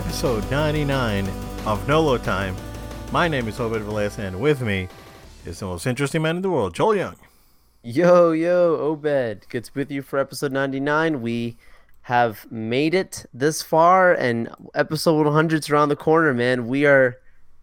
episode 99 of Nolo Time. My name is Obed Velez, and with me is the most interesting man in the world, Joel Young. Yo, yo, Obed. Good to be with you for episode 99. We have made it this far, and episode 100's around the corner, man. We are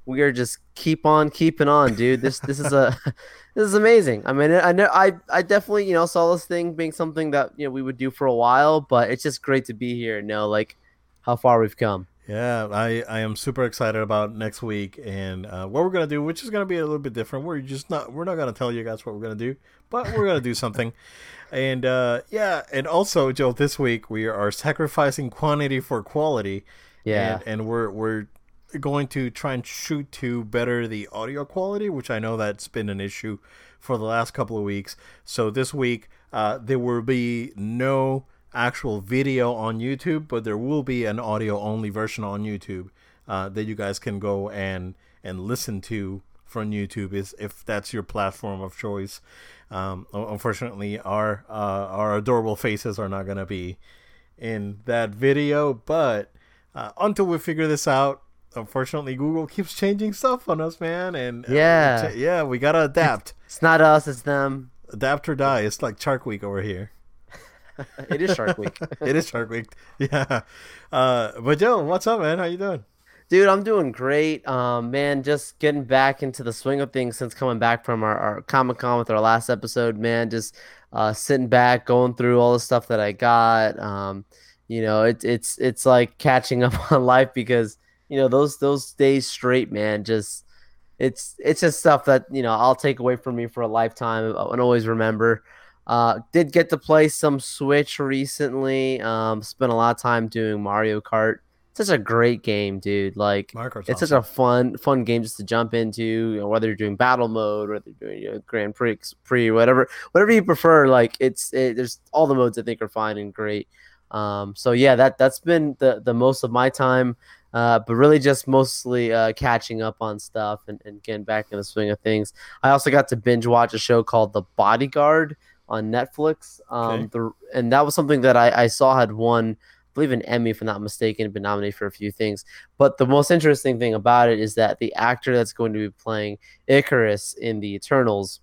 we are just keep on keeping on, dude. This this is a this is amazing. I mean, I know I I definitely you know saw this thing being something that you know we would do for a while, but it's just great to be here and know like how far we've come. Yeah, I, I am super excited about next week and uh, what we're gonna do, which is gonna be a little bit different. We're just not we're not gonna tell you guys what we're gonna do, but we're gonna do something. And uh, yeah, and also Joe, this week we are sacrificing quantity for quality. Yeah, and, and we're we're going to try and shoot to better the audio quality, which I know that's been an issue for the last couple of weeks. So this week uh, there will be no actual video on YouTube, but there will be an audio only version on YouTube uh, that you guys can go and and listen to from YouTube is if that's your platform of choice. Um, unfortunately, our uh, our adorable faces are not gonna be in that video, but uh, until we figure this out, unfortunately, Google keeps changing stuff on us, man. And uh, yeah, yeah, we gotta adapt. It's, it's not us, it's them. Adapt or die. It's like Shark Week over here. it is Shark Week. it is Shark Week. Yeah. Uh, but Joe, what's up, man? How you doing? Dude, I'm doing great. Um, man, just getting back into the swing of things since coming back from our, our Comic Con with our last episode, man. Just uh, sitting back, going through all the stuff that I got. Um, you know, it's it's it's like catching up on life because you know those those days straight, man. Just it's it's just stuff that you know I'll take away from me for a lifetime and always remember. Uh, did get to play some Switch recently. Um, spent a lot of time doing Mario Kart. It's Such a great game, dude. Like it's awesome. such a fun, fun game just to jump into. You know, whether you're doing battle mode, whether you're doing you know, Grand Prix, Prix, whatever, whatever you prefer. Like it's it, there's all the modes I think are fine and great. Um, so yeah, that that's been the the most of my time. Uh, but really just mostly uh, catching up on stuff and, and getting back in the swing of things. I also got to binge watch a show called The Bodyguard, on Netflix. Um, okay. the, and that was something that I, I saw had won, I believe, an Emmy, if I'm not mistaken, been nominated for a few things. But the most interesting thing about it is that the actor that's going to be playing Ikaris in the Eternals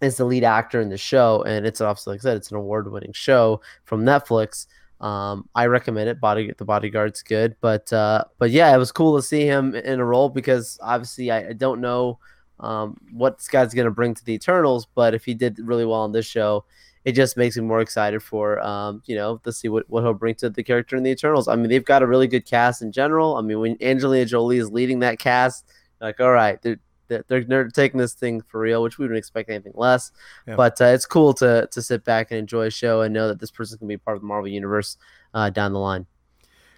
is the lead actor in the show, and it's obviously, like I said, it's an award-winning show from Netflix. Um, I recommend it. Body the bodyguard's good, but uh, but yeah, it was cool to see him in a role because obviously I, I don't know um, what this guy's going to bring to the Eternals. But if he did really well on this show, it just makes me more excited for um, you know to see what, what he'll bring to the character in the Eternals. I mean, they've got a really good cast in general. I mean, when Angelina Jolie is leading that cast, like all right, they're they're, they're taking this thing for real, which we wouldn't expect anything less. Yeah. But uh, it's cool to to sit back and enjoy a show and know that this person can be part of the Marvel universe uh, down the line.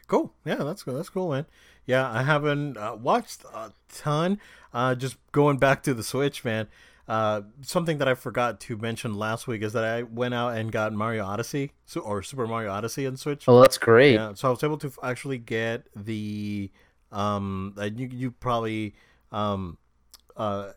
Cool. Yeah, that's cool. That's cool, man. Yeah, I haven't uh, watched a ton. Uh, just going back to the Switch, man. Uh, something that I forgot to mention last week is that I went out and got Mario Odyssey, so, or Super Mario Odyssey on Switch. Oh, that's great. Yeah, so I was able to actually get the um, you you probably um, uh,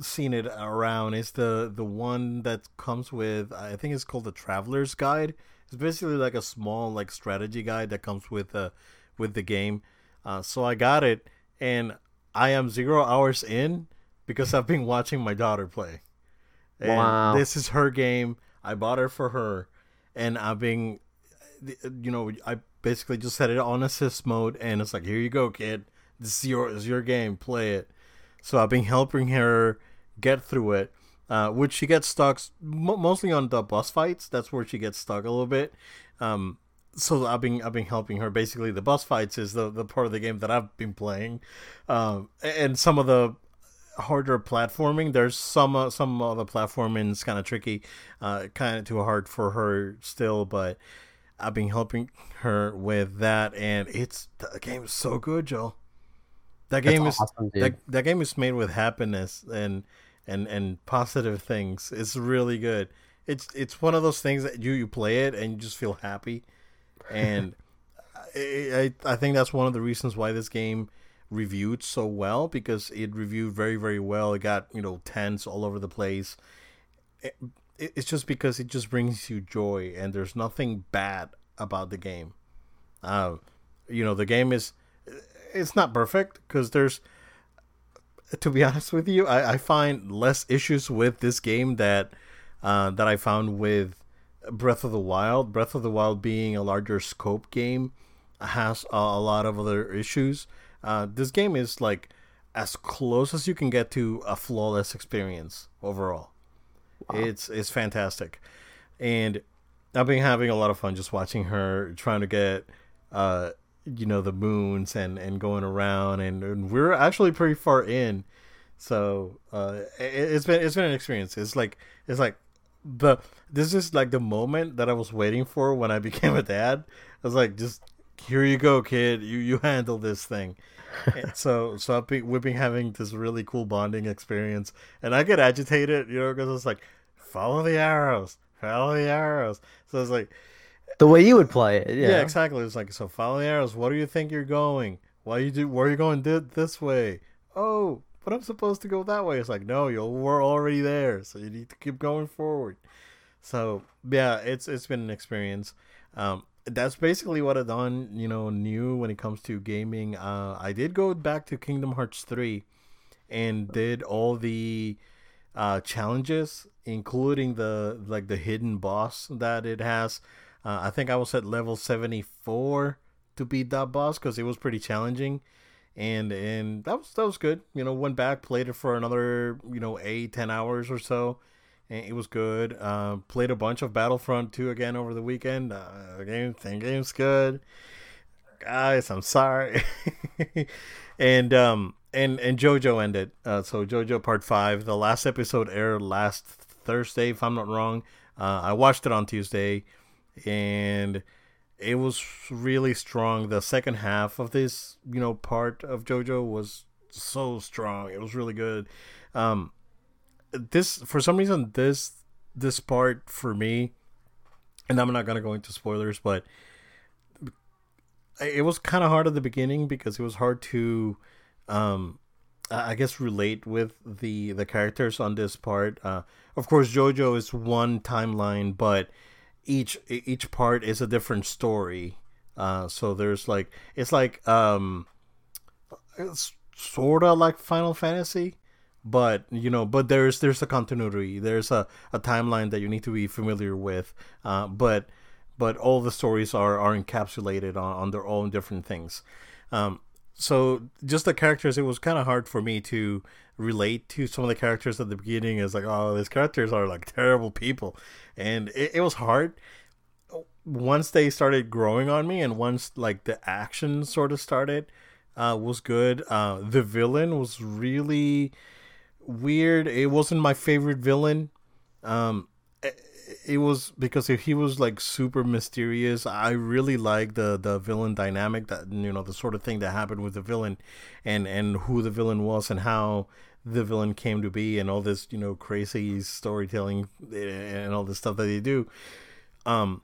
seen it around. It's the the one that comes with I think it's called the Traveler's Guide. It's basically like a small like strategy guide that comes with uh with the game. Uh, so I got it, and I am zero hours in because I've been watching my daughter play. And wow. This is her game. I bought her for her, and I've been, you know, I basically just set it on assist mode, and it's like, here you go, kid. This is your, this is your game. Play it. So I've been helping her get through it. Uh, which she gets stuck mostly on the boss fights. That's where she gets stuck a little bit. Um, so I've been I've been helping her. Basically, the boss fights is the the part of the game that I've been playing, um, and some of the harder platforming. There's some uh, some of the platforming is kind of tricky, uh, kind of too hard for her still. But I've been helping her with that, and it's the game is so good, Joe. That game That's is awesome, that, that game is made with happiness and and and positive things. It's really good. It's it's one of those things that you you play it and you just feel happy and I, I think that's one of the reasons why this game reviewed so well because it reviewed very very well. It got you know tens all over the place. It, it's just because it just brings you joy and there's nothing bad about the game. Uh, you know, the game is it's not perfect because there's to be honest with you, I, I find less issues with this game that uh, that I found with Breath of the Wild. Breath of the Wild being a larger scope game has a, a lot of other issues. Uh, this game is like as close as you can get to a flawless experience overall. Wow. It's it's fantastic, and I've been having a lot of fun just watching her trying to get, uh, you know, the moons and and going around, and, and we're actually pretty far in, so uh, it, has been it's been an experience. It's like it's like the this is like the moment that I was waiting for when I became a dad. I was like, just here you go, kid. You you handle this thing. so so I've been, we've been having this really cool bonding experience, and I get agitated, you know, because it's like follow the arrows, follow the arrows. So it's like the way you would play it. Yeah, yeah exactly. It's like so follow the arrows. What do you think you're going? Why you do? Where are you going? Did this way? Oh, but I'm supposed to go that way. It's like no, you we're already there, so you need to keep going forward. So yeah, it's it's been an experience. Um, that's basically what I've done, you know, new when it comes to gaming. Uh, I did go back to Kingdom Hearts 3 and did all the uh, challenges, including the like the hidden boss that it has. Uh, I think I was at level 74 to beat that boss because it was pretty challenging. And and that was that was good. You know, went back, played it for another, you know, eight, ten hours or so and it was good. Uh, played a bunch of Battlefront 2 again over the weekend. Uh, game, the game's good. Guys, I'm sorry. and um and and JoJo ended. Uh, so JoJo Part Five. The last episode aired last Thursday, if I'm not wrong. Uh, I watched it on Tuesday, and it was really strong. The second half of this, you know, part of JoJo was so strong. It was really good. Um, this for some reason this this part for me, and I'm not gonna go into spoilers, but it was kind of hard at the beginning because it was hard to, um, I guess relate with the the characters on this part. Uh, of course, JoJo is one timeline, but each each part is a different story. Uh, so there's like it's like um, it's sort of like Final Fantasy, but you know but there's there's a continuity. There's a, a timeline that you need to be familiar with. Uh, but but all the stories are are encapsulated on, on their own different things. Um, so just the characters it was kind of hard for me to relate to some of the characters at the beginning is like oh these characters are like terrible people and it, it was hard once they started growing on me and once like the action sort of started uh, was good uh, the villain was really weird. It wasn't my favorite villain. Um, it was because if he was like super mysterious, I really like the the villain dynamic that you know the sort of thing that happened with the villain, and and who the villain was and how the villain came to be and all this you know crazy storytelling and all the stuff that they do. Um,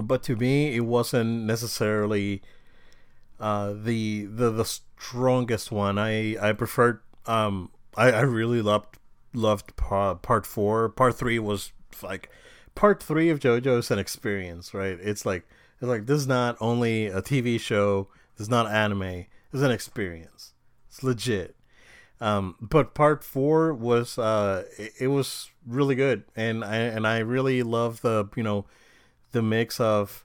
but to me, it wasn't necessarily uh, the the the strongest one. I I preferred um I, I really loved loved part, part four. Part three was like part three of JoJo's an experience, right? It's like it's like this is not only a TV show. This is not anime. It's an experience. It's legit. Um, but part four was uh, it, it was really good, and I and I really love the you know the mix of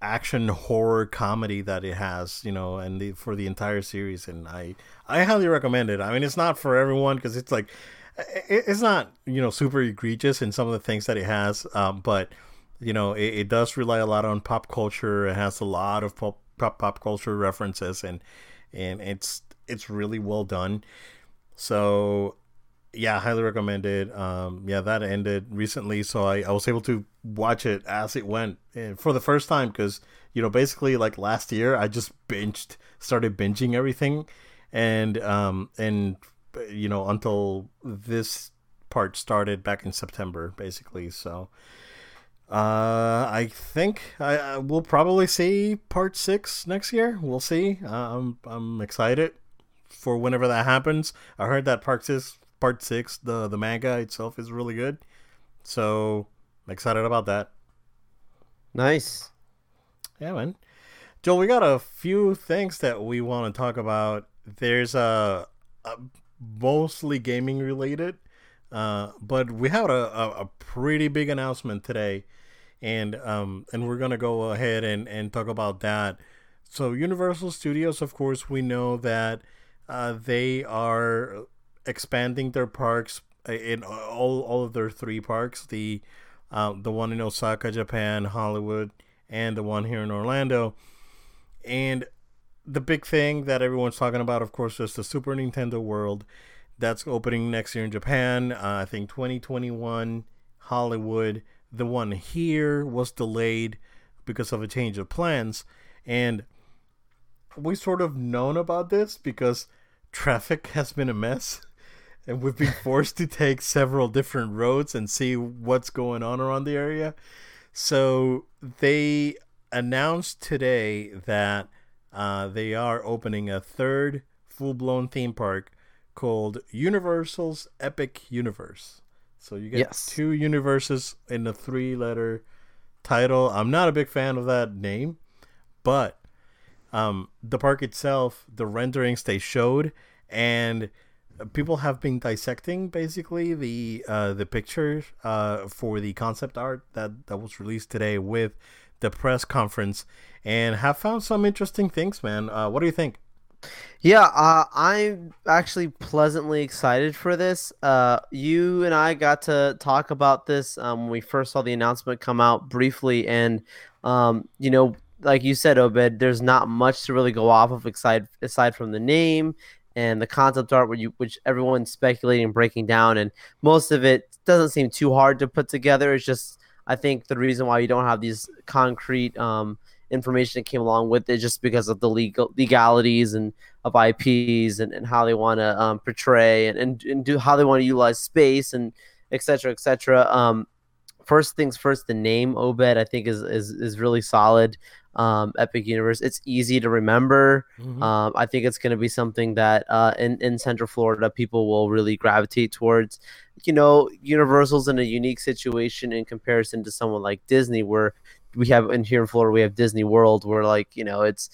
action horror comedy that it has, you know, and the, for the entire series. And I I highly recommend it. I mean, it's not for everyone because it's like it's not you know super egregious in some of the things that it has, um, but you know it, it, does rely a lot on pop culture. It has a lot of pop pop, pop culture references and and it's it's really well done. So yeah, highly recommended. Um, yeah, that ended recently, so I, I was able to watch it as it went eh, for the first time because you know basically like last year I just binged, started binging everything, and um and you know until this part started back in September basically. So uh, I think I, I will probably see part six next year. We'll see. Uh, I'm I'm excited for whenever that happens. I heard that part six part six, the the manga itself is really good. So I'm excited about that. Nice. Yeah, man. Joel, we got a few things that we want to talk about. There's a, a mostly gaming related, uh, but we had a, a, a, pretty big announcement today, and um, and we're gonna go ahead and, and talk about that. So Universal Studios, of course, we know that uh, they are expanding their parks in all all of their three parks. The uh, the one in Osaka, Japan, Hollywood, and the one here in Orlando. And the big thing that everyone's talking about, of course, is the Super Nintendo World. That's opening next year in Japan. Uh, I think 2021, Hollywood. The one here was delayed because of a change of plans. And we sort of known about this because traffic has been a mess. And we've been forced to take several different roads and see what's going on around the area. So they announced today that uh, they are opening a third full blown theme park called Universal's Epic Universe. So you get yes. two universes in a three letter title. I'm not a big fan of that name, but um, the park itself, the renderings they showed, and people have been dissecting basically the uh, the picture uh, for the concept art that that was released today with the press conference, and have found some interesting things. Man, uh, what do you think? Yeah, uh, I'm actually pleasantly excited for this. Uh, you and I got to talk about this um, when we first saw the announcement come out briefly, and um, you know, like you said, Obed, there's not much to really go off of aside aside from the name and the concept art, you, which everyone's speculating and breaking down, and most of it doesn't seem too hard to put together. It's just I think the reason why you don't have these concrete um, information that came along with it just because of the legal legalities and of IPs and, and how they want to um, portray and, and, and do how they want to utilize space and et cetera, et cetera. Um, first things first, the name Obed I think is is, is really solid. Um, Epic Universe. It's easy to remember. Mm-hmm. Um, I think it's going to be something that uh, in in Central Florida people will really gravitate towards. You know, Universal's in a unique situation in comparison to someone like Disney, where we have in here in Florida we have Disney World, where like you know it's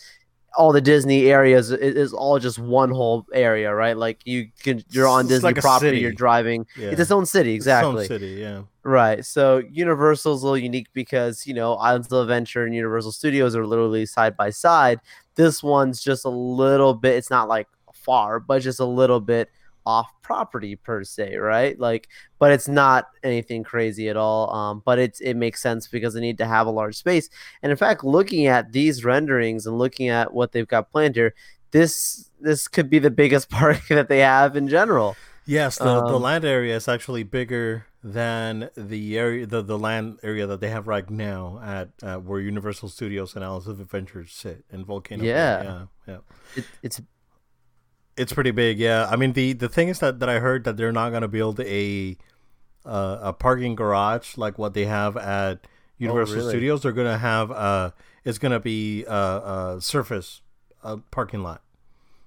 all the Disney areas is all just one whole area, right? Like you can you're on it's Disney like property, you're driving. Yeah. It's its own city, exactly. Its own city, yeah. Right. So Universal's a little unique because you know Islands of Adventure and Universal Studios are literally side by side. This one's just a little bit. It's not like far, but just a little bit off property per se, right? Like, but it's not anything crazy at all. Um, but it's it makes sense because they need to have a large space. And in fact, looking at these renderings and looking at what they've got planned here, this this could be the biggest park that they have in general. Yes, the, um, the land area is actually bigger than the area the, the land area that they have right now at uh, where Universal Studios and Islands of Adventures sit in Volcano. Yeah, yeah, yeah. It, it's it's pretty big, yeah. I mean, the the thing is that, that I heard that they're not gonna build a uh, a parking garage like what they have at Universal oh, really? Studios. They're gonna have uh, it's gonna be a, a surface a parking lot,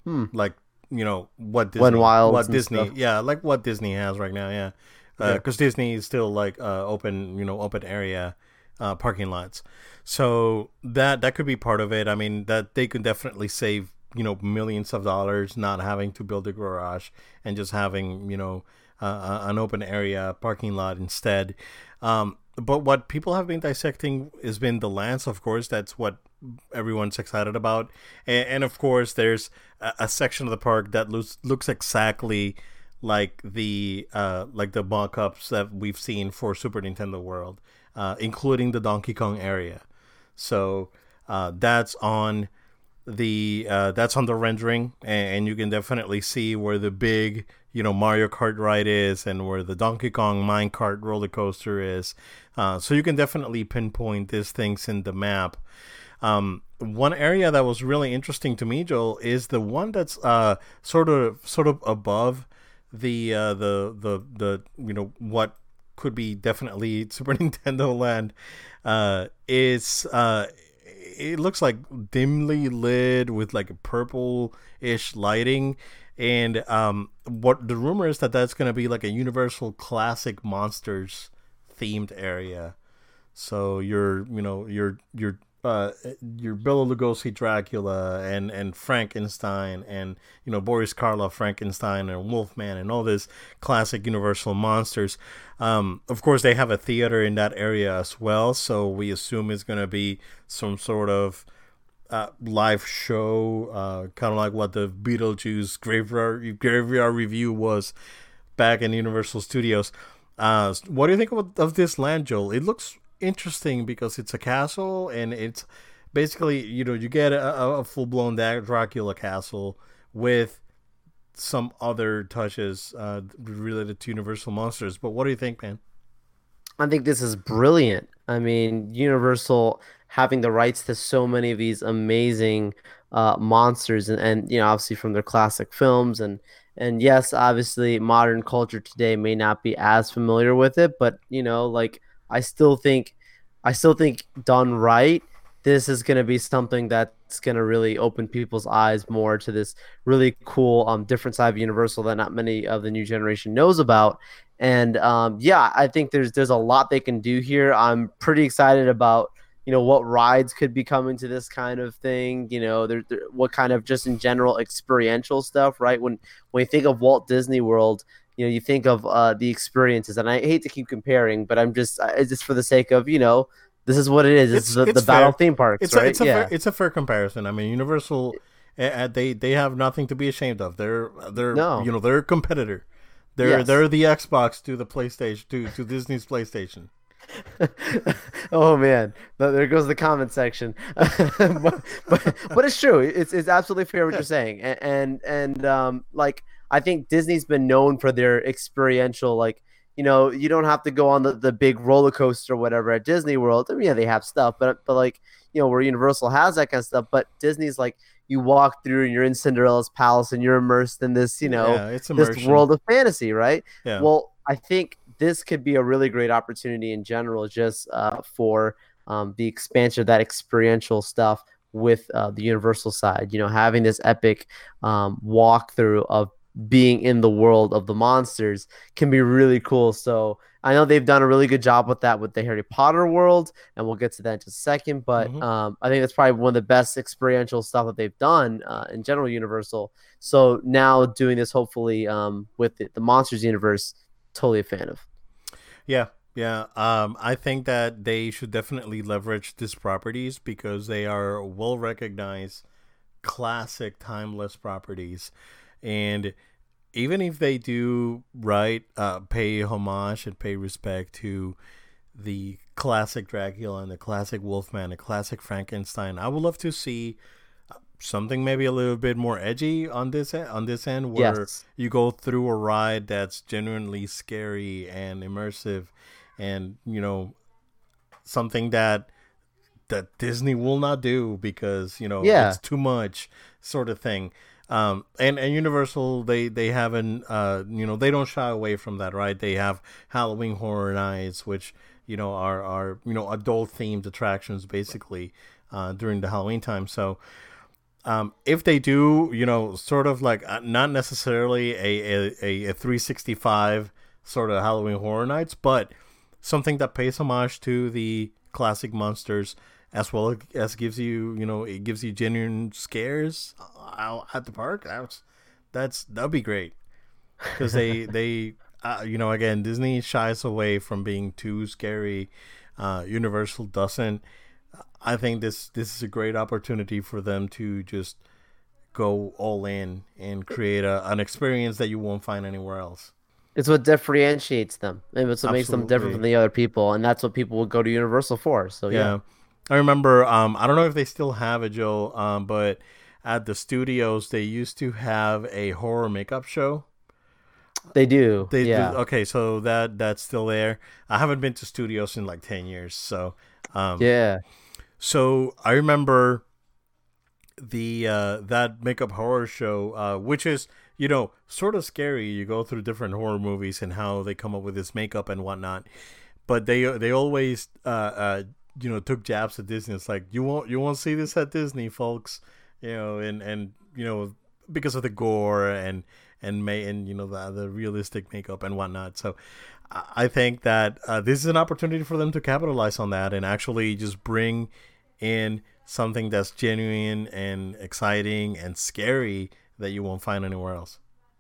hmm. like you know what Disney, what Disney, stuff. yeah, like what Disney has right now, yeah. Because uh, Disney is still like uh, open, you know, open area uh, parking lots. So that that could be part of it. I mean, that they could definitely save you know millions of dollars not having to build a garage and just having you know uh, an open area parking lot instead um, but what people have been dissecting has been the lands of course that's what everyone's excited about and, and of course there's a, a, section of the park that looks looks exactly like the uh, like the mock-ups that we've seen for super nintendo world uh, including the donkey kong area so uh, that's on the uh, that's on the rendering, and you can definitely see where the big you know Mario Kart ride is, and where the Donkey Kong Mine Cart roller coaster is. Uh, so you can definitely pinpoint these things in the map. Um, one area that was really interesting to me, Joel, is the one that's uh, sort of sort of above the uh, the the the you know what could be definitely Super Nintendo Land. Uh, is uh, it looks like dimly lit with like a purple-ish lighting and um what the rumor is that that's going to be like a universal classic monsters themed area So you're you know you're you're uh, your Bela Lugosi Dracula and and Frankenstein and you know Boris Karloff Frankenstein and Wolfman and all these classic Universal monsters. Um, of course, they have a theater in that area as well, so we assume it's going to be some sort of uh, live show, uh, kind of like what the Beetlejuice Graveyard Graveyard Revue was back in Universal Studios. Uh, what do you think of, of this land, Joel? It looks interesting because it's a castle and it's basically you know you get a, a full blown Dracula castle with some other touches uh, related to Universal monsters. But what do you think, man? I think this is brilliant. I mean, Universal having the rights to so many of these amazing uh, monsters, and, and you know, obviously from their classic films, and and yes, obviously modern culture today may not be as familiar with it, but you know, like I still think, I still think done right, this is going to be something that's going to really open people's eyes more to this really cool, um, different side of Universal that not many of the new generation knows about. And um, yeah, I think there's there's a lot they can do here. I'm pretty excited about you know what rides could be coming to this kind of thing you know there, what kind of just in general experiential stuff right when when you think of walt disney world you know you think of uh, the experiences and i hate to keep comparing but i'm just it's just for the sake of you know this is what it is. It's, it's the, it's the battle theme parks it's right? a, it's a yeah. fair, it's a fair comparison. I mean universal uh, they they have nothing to be ashamed of. They're they're no. you know they're a competitor. They're yes. they're the xbox to the playstation to to disney's playstation oh man, there goes the comment section. but, but, but it's true. It's it's absolutely fair what you're saying, and and, and um, like I think Disney's been known for their experiential like. You know, you don't have to go on the, the big roller coaster or whatever at Disney World. I mean, yeah, they have stuff, but but like you know, where Universal has that kind of stuff. But Disney's like you walk through and you're in Cinderella's palace and you're immersed in this, you know, yeah, this world of fantasy, right? Yeah. Well, I think this could be a really great opportunity in general, just uh, for um, the expansion of that experiential stuff with uh, the Universal side. You know, having this epic um, walkthrough of being in the world of the monsters can be really cool. So I know they've done a really good job with that with the Harry Potter world, and we'll get to that in just a second. But mm-hmm. um, I think that's probably one of the best experiential stuff that they've done uh, in general Universal. So now doing this, hopefully, um, with the, the Monsters universe, totally a fan of. Yeah, yeah. Um, I think that they should definitely leverage these properties because they are well recognized, classic, timeless properties, and even if they do right, uh, pay homage and pay respect to the classic Dracula and the classic Wolfman, the classic Frankenstein, I would love to see something maybe a little bit more edgy on this end, on this end where yes. you go through a ride that's genuinely scary and immersive and you know something that that Disney will not do because you know yeah. it's too much sort of thing um, and and Universal they they haven't uh, you know they don't shy away from that right they have Halloween Horror Nights which you know are are you know adult themed attractions basically uh, during the Halloween time so um, if they do, you know, sort of like uh, not necessarily a, a, a 365 sort of Halloween Horror Nights, but something that pays homage to the classic monsters as well as gives you, you know, it gives you genuine scares out at the park. That's that's that'd be great because they they uh, you know again Disney shies away from being too scary. Uh, Universal doesn't I think this this is a great opportunity for them to just go all in and create a, an experience that you won't find anywhere else. It's what differentiates them. It's what Absolutely. makes them different from the other people, and that's what people will go to Universal for. So yeah, yeah. I remember. Um, I don't know if they still have it, Joe. Um, but at the studios, they used to have a horror makeup show. They do. They yeah. Do, okay, so that that's still there. I haven't been to studios in like ten years, so um, yeah. So I remember the uh, that makeup horror show, uh, which is you know sort of scary. You go through different horror movies and how they come up with this makeup and whatnot, but they they always uh, uh, you know took jabs at Disney. It's like you won't you won't see this at Disney, folks. You know, and and you know because of the gore and and may and you know the the realistic makeup and whatnot. So I think that uh, this is an opportunity for them to capitalize on that and actually just bring in something that's genuine and exciting and scary that you won't find anywhere else.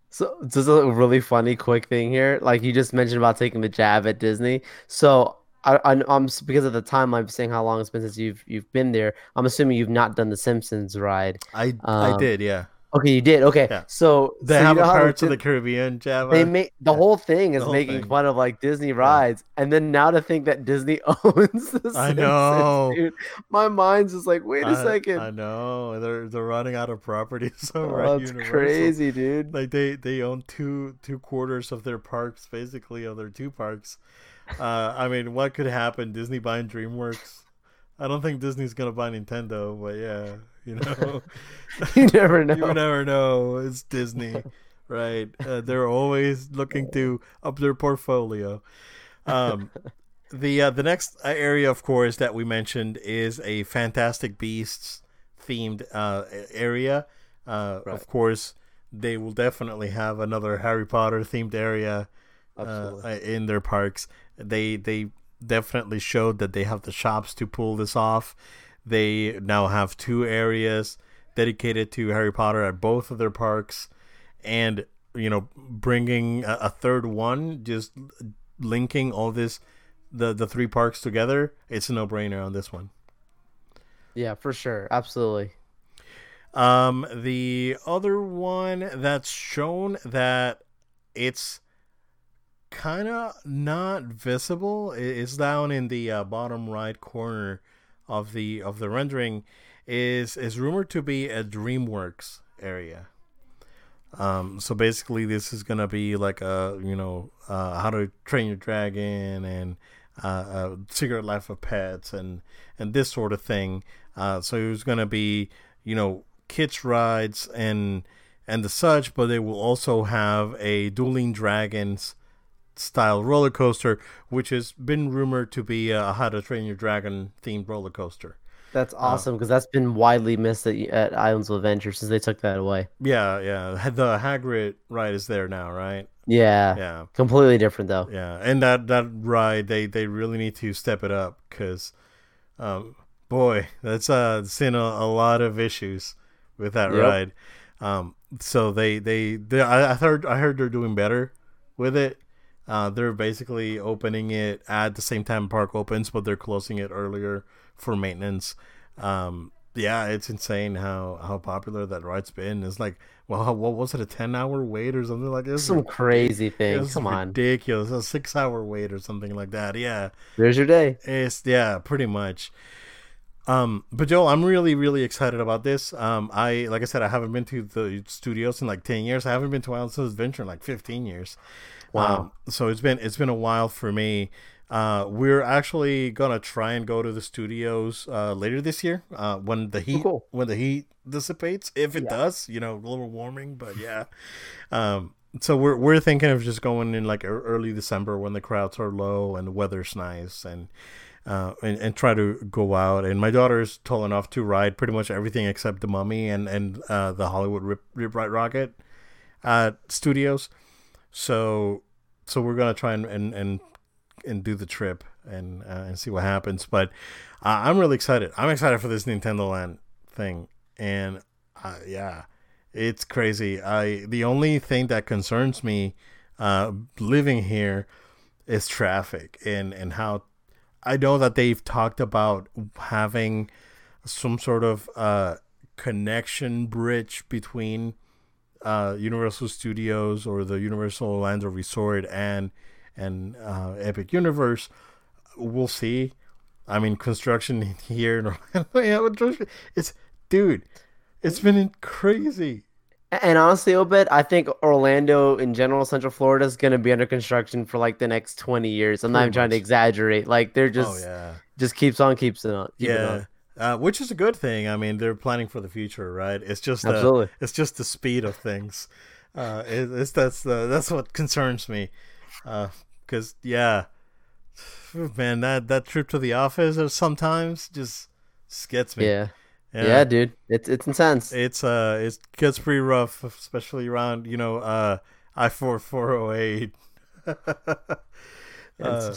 So this is a really funny quick thing here. Like you just mentioned about taking the jab at Disney. So I, I am because of the time I'm saying how long it's been since you've you've been there. I'm assuming you've not done the Simpsons ride. I um, I did, yeah. Okay, you did. Okay, yeah. so they so have a Pirates of the Caribbean Java. They make the whole thing is making thing. fun of like Disney rides, yeah. and then now to think that Disney owns the I know, dude. My mind's just like, wait a I, second. I know they're they're running out of property. So oh, right, that's Universal. crazy, dude. Like they they own two two quarters of their parks, basically of their two parks. Uh, I mean, what could happen? Disney buying DreamWorks. I don't think Disney's gonna buy Nintendo, but yeah, you know, you never know. you never know. It's Disney, right? Uh, they're always looking to up their portfolio. Um, the uh, the next area, of course, that we mentioned is a Fantastic Beasts themed uh, area. Uh, right. Of course, they will definitely have another Harry Potter themed area uh, in their parks. They they definitely showed that they have the shops to pull this off. They now have two areas dedicated to Harry Potter at both of their parks, and you know, bringing a, a third one, just linking all this, the the three parks together. It's a no brainer on this one. Yeah, for sure, absolutely. Um, the other one that's shown that it's kind of not visible. It's down in the uh, bottom right corner of the of the rendering. Is is rumored to be a DreamWorks area. Um, so basically, this is gonna be like a you know uh, How to Train Your Dragon and uh, uh, Secret Life of Pets and and this sort of thing. Uh, so it's gonna be you know kids rides and and the such, but they will also have a Dueling Dragons style roller coaster, which has been rumored to be a How to Train Your Dragon themed roller coaster. That's uh, awesome because uh, that's been widely missed at, at, Islands of Adventure since they took that away. Yeah, yeah. The Hagrid ride is there now, right? Yeah, yeah. Completely different though. Yeah, and that that ride they they really need to step it up because, um, boy, that's uh seen a, a lot of issues with that yep. ride. Um, so they they, they I, I heard I heard they're doing better with it uh, they're basically opening it at the same time park opens, but they're closing it earlier for maintenance. Um, yeah, it's insane how how popular that ride's been. It's like, well, what was it, a ten hour wait or something like this? Some crazy thing. Come on, ridiculous. A six hour wait or something like that. Yeah, there's your day. It's yeah, pretty much. Um, but Joel, I'm really, really excited about this. Um, I like I said, I haven't been to the studios in like ten years. I haven't been to Islands of Adventure in like fifteen years. Wow. Um, so it's been it's been a while for me. Uh, we're actually gonna try and go to the studios uh, later this year uh, when the oh, heat oh, cool. when the heat dissipates, if it yeah. does. You know, global warming, but yeah. Um, so we're we're thinking of just going in like early December when the crowds are low and the weather's nice and. Uh, and, and try to go out. And my daughter's tall enough to ride pretty much everything except the Mummy and and uh, the Hollywood Rip, Rip Ride Rockit uh, studios. So so we're gonna try and and and, and do the trip and uh, and see what happens. But uh, I'm really excited. I'm excited for this Nintendo Land thing, and uh, yeah, it's crazy. I the only thing that concerns me uh, living here is traffic and and how I know that they've talked about having some sort of uh, connection bridge between uh, Universal Studios or the Universal Orlando Resort and and uh, Epic Universe. We'll see. I mean, construction here in Orlando, it's dude, it's been crazy. And honestly, Obed, I think Orlando in general, Central Florida is going to be under construction for like the next 20 years. I'm Pretty not even much. trying to exaggerate. Like they're oh, just, oh, yeah. just keeps on, keeps it on. yeah. It on. Uh, which is a good thing. I mean, they're planning for the future, right? It's just Absolutely. The, it's just the speed of things. Uh, it, it's that's the that's what concerns me. Because uh, yeah, man, that that trip to the office or sometimes just, just gets me. Yeah. yeah. Yeah, dude, it's it's intense. It's uh, it gets pretty rough, especially around you know uh I four four oh eight. Uh,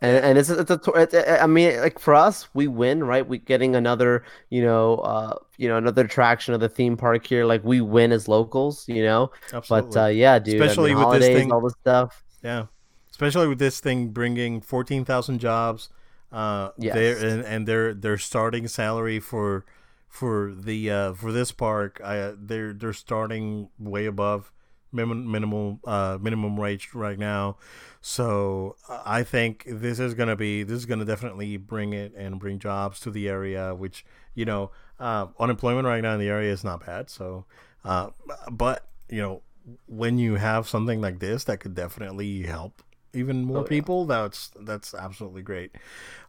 and, and it's it's a, I mean like for us we win right we getting another you know uh you know another attraction of the theme park here like we win as locals you know absolutely. but uh yeah dude Especially I mean, with this thing- all this stuff Yeah, especially with this thing bringing fourteen thousand jobs. Uh, Yes. and, and their their starting salary for for the uh, for this park, I they're they're starting way above minimum minimal uh, minimum wage right now. So uh, I think this is gonna be this is gonna definitely bring it and bring jobs to the area, which you know uh, unemployment right now in the area is not bad. So, uh, but you know when you have something like this that could definitely help even more Oh, yeah. people that's that's absolutely great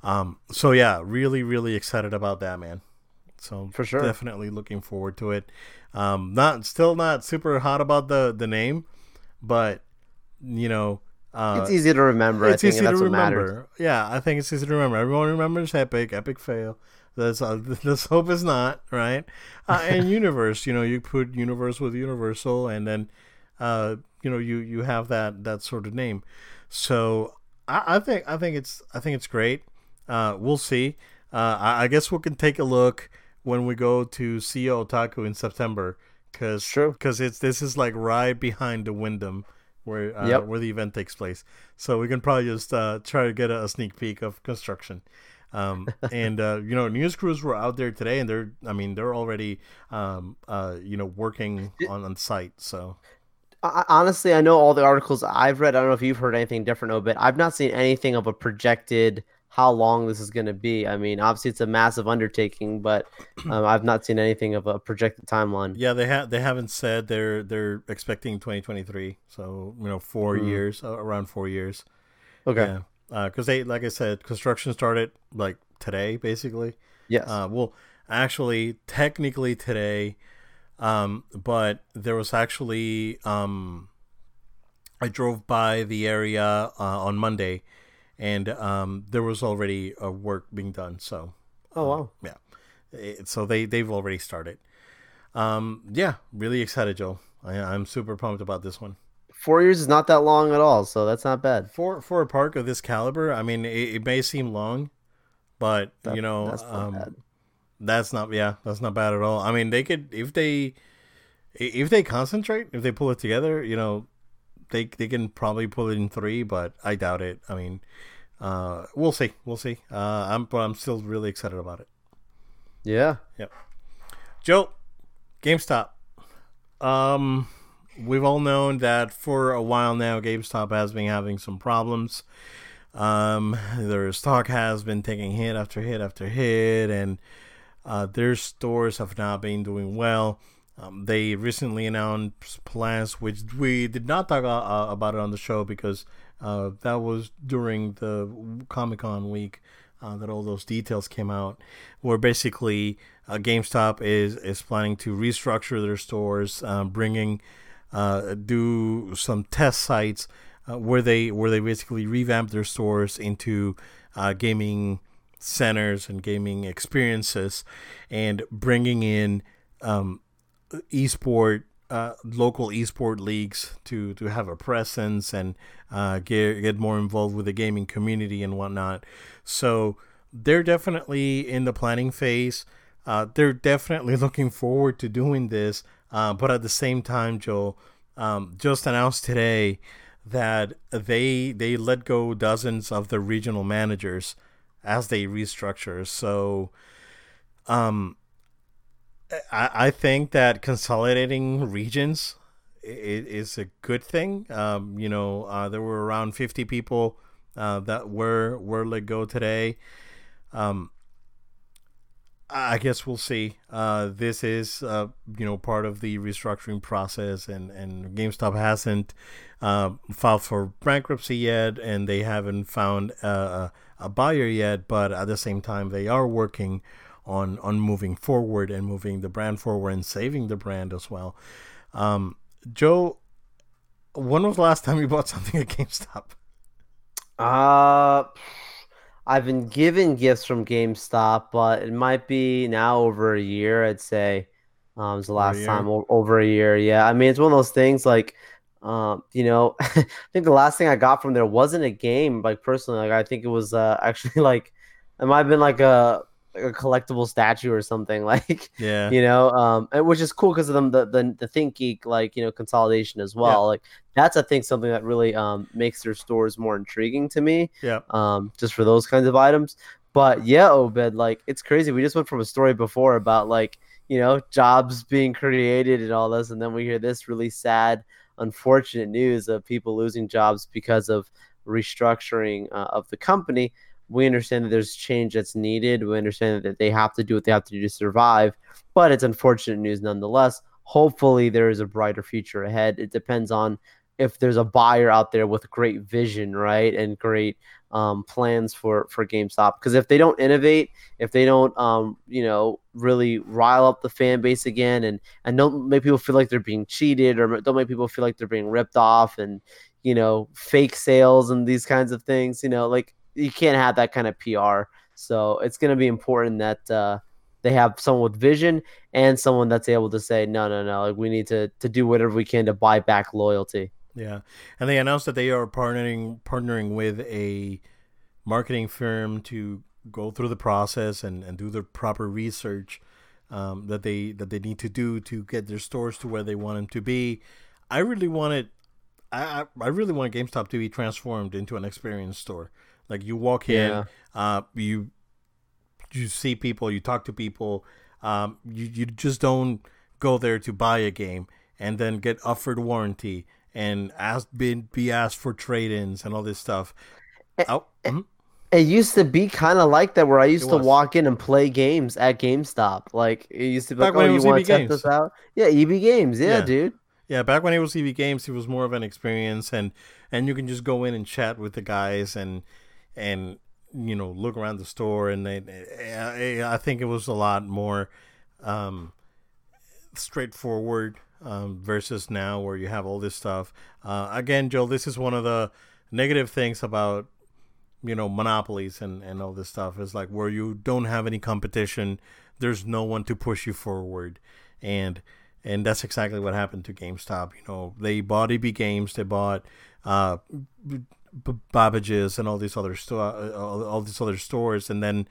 um so yeah really really excited about that man so For sure. definitely looking forward to it um not still not super hot about the the name but you know uh it's easy to remember I it's easy to remember. yeah i think it's easy to remember. Everyone remembers epic. Epic fail. Let's uh, let's hope is not right? Uh, and universe you know you put universe with universal and then uh you know you you have that that sort of name. So i, I think i think it's i think it's great. Uh we'll see. Uh i, I guess we can take a look when we go to see otaku in september because True. because it's this is like right behind the wyndham where uh, Yep. where the event takes place so we can probably just uh try to get a, a sneak peek of construction um, and uh, you know, news crews were out there today, and they're, I mean, they're already, um, uh, you know, working on on site. So I, honestly, I know all the articles I've read. I don't know if you've heard anything different, but I've not seen anything of a projected how long this is going to be. I mean, obviously it's a massive undertaking, but um, I've not seen anything of a projected timeline. yeah, they have they haven't said they're they're expecting 2023. So you know, four Hmm. years, uh, around four years. Okay. Yeah, because they, like I said, construction started like today, basically. Yes. Uh, well, actually, technically today, um, but there was actually um, I drove by the area uh, on Monday, and um, there was already a work being done. So oh wow. yeah, It- so they they've already started. Um, yeah, really excited, Joe. I, I'm super pumped about this one. Four years is not that long at all, so that's not bad. For for a park of this caliber, I mean, it, it may seem long, but That- you know, that's not um, bad. That's not yeah, that's not bad at all. I mean, they could if they if they concentrate, if they pull it together, you know, they they can probably pull it in 3, but I doubt it. I mean, uh we'll see. We'll see. Uh I'm but I'm still really excited about it. Yeah. Yep. Joe, GameStop. Um we've all known that for a while now GameStop has been having some problems. Um their stock has been taking hit after hit after hit and uh, their stores have not been doing well. Um, they recently announced plans, which we did not talk uh, about it on the show because uh, that was during the Comic Con week uh, that all those details came out. Where basically uh, GameStop is is planning to restructure their stores, um, bringing uh, do some test sites uh, where they where they basically revamp their stores into uh, gaming centers and gaming experiences, and bringing in um, esport uh, local esport leagues to to have a presence and uh, get get more involved with the gaming community and whatnot. So they're definitely in the planning phase. Uh, they're definitely looking forward to doing this, uh, but at the same time, Joel um, just announced today that they they let go dozens of the regional managers as they restructure. So, um, I, think that consolidating regions is a good thing. Um, you know, uh, there were around 50 people uh, that were were let go today. Um, I guess we'll see. Uh, this is, uh, you know, part of the restructuring process, and, and GameStop hasn't uh, filed for bankruptcy yet, and they haven't found a, a buyer yet. But at the same time, they are working on on moving forward and moving the brand forward and saving the brand as well. Um, Joe, when was the last time you bought something at GameStop? Uh, I've been given gifts from GameStop, but it might be now over a year. I'd say um, it's the last time over a year. Yeah, I mean it's one of those things like Um, you know, I think the last thing I got from there wasn't a game, like personally. Like I think it was uh, actually like it might have been like a a collectible statue or something. Like Yeah. you know, um, and which is cool because of them the, the the Think Geek like you know consolidation as well. Like that's I think something that really um makes their stores more intriguing to me. Yeah. Um, just for those kinds of items. But yeah, Obed, like it's crazy. We just went from a story before about like you know jobs being created and all this, and then we hear this really sad, unfortunate news of people losing jobs because of restructuring uh, of the company. We understand that there's change that's needed. We understand that they have to do what they have to do to survive, but it's unfortunate news nonetheless. Hopefully, there is a brighter future ahead. It depends on if there's a buyer out there with great vision, right, and great um, plans for for GameStop. Because if they don't innovate, if they don't, um, you know, really rile up the fan base again, and and don't make people feel like they're being cheated, or don't make people feel like they're being ripped off, and you know, fake sales and these kinds of things, you know, like you can't have that kind of PR. So it's going to be important that uh, they have someone with vision and someone that's able to say, no, no, no, like we need to to do whatever we can to buy back loyalty. Yeah, and they announced that they are partnering partnering with a marketing firm to go through the process and, and do the proper research um, that they that they need to do to get their stores to where they want them to be. I really wanted, I I really want GameStop to be transformed into an experience store. Like you walk in, Yeah. uh, you you see people, you talk to people, um, you you just don't go there to buy a game and then get offered warranty and ask be, be asked for trade-ins and all this stuff. Oh, mhm. It used to be kind of like that, where I used It to was. walk in and play games at GameStop. Like it used to be Back like, when "Oh, it you want EB to check this out?" Yeah, EB Games. Yeah, Yeah. dude. Yeah, back when it was EB Games, it was more of an experience, and and you can just go in and chat with the guys and and you know look around the store, and they, I I think it was a lot more um, straightforward um, versus now where you have all this stuff. Uh, again, Joe, this is one of the negative things about you know monopolies and and all this stuff is like where you don't have any competition. There's no one to push you forward, and and that's exactly what happened to GameStop. You know, they bought EB Games, they bought uh, B- B- Babbage's and all these other sto- uh, all, all these other stores, and then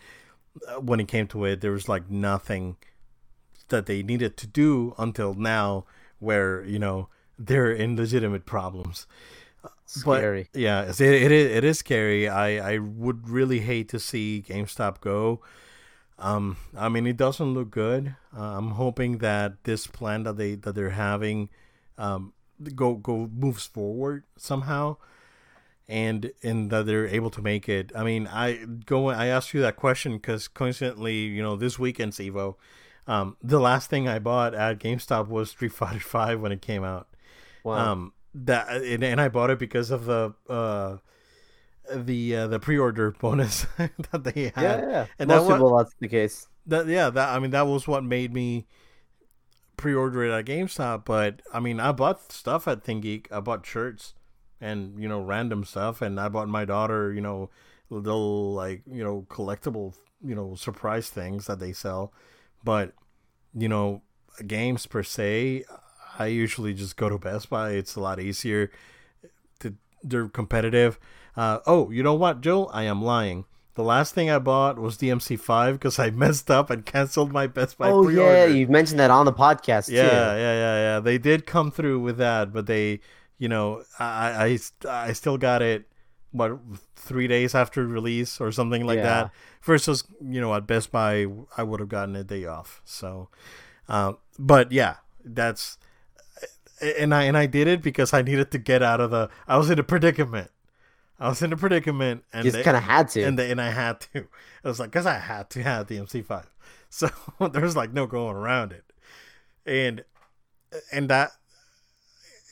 uh, when it came to it, there was like nothing that they needed to do until now, where you know they're in legitimate problems. But- Scary. Yeah, it's- it, it is it is scary. I I would really hate to see GameStop go. Um, I mean, it doesn't look good. Uh, I'm hoping that this plan that they that they're having, um, go go moves forward somehow, and and that they're able to make it. I mean, I go. I asked you that question because coincidentally, you know, this weekend's Evo, um, the last thing I bought at GameStop was Street Fighter Five when it came out. Wow. Um, that and, and I bought it because of the uh, the uh, the pre-order bonus that they had. yeah, yeah. and Most wa- people, that's the case. That yeah, that I mean that was what made me pre-order it at GameStop. But I mean, I bought stuff at ThinkGeek. I bought shirts and you know random stuff, and I bought my daughter you know little like you know collectible you know surprise things that they sell. But you know games per se, I usually just go to Best Buy. It's a lot easier. To, they're competitive. Uh, oh, you know what, Joel? I am lying. The last thing I bought was DMC5 because I messed up and canceled my Best Buy oh pre-order. yeah, you mentioned that on the podcast yeah, too. yeah, yeah, yeah. They did come through with that, but they, you know, I, I, I still got it. What three days after release or something like Yeah. that. Versus, you know, at Best Buy, I would have gotten a day off. So, um, but yeah, that's and I and I did it because I needed to get out of the. I was in a predicament. I was in a predicament, and You they- kind of had to. and they, and I had to. It was like because I had to have DMC5, so there's like no going around it. And and that,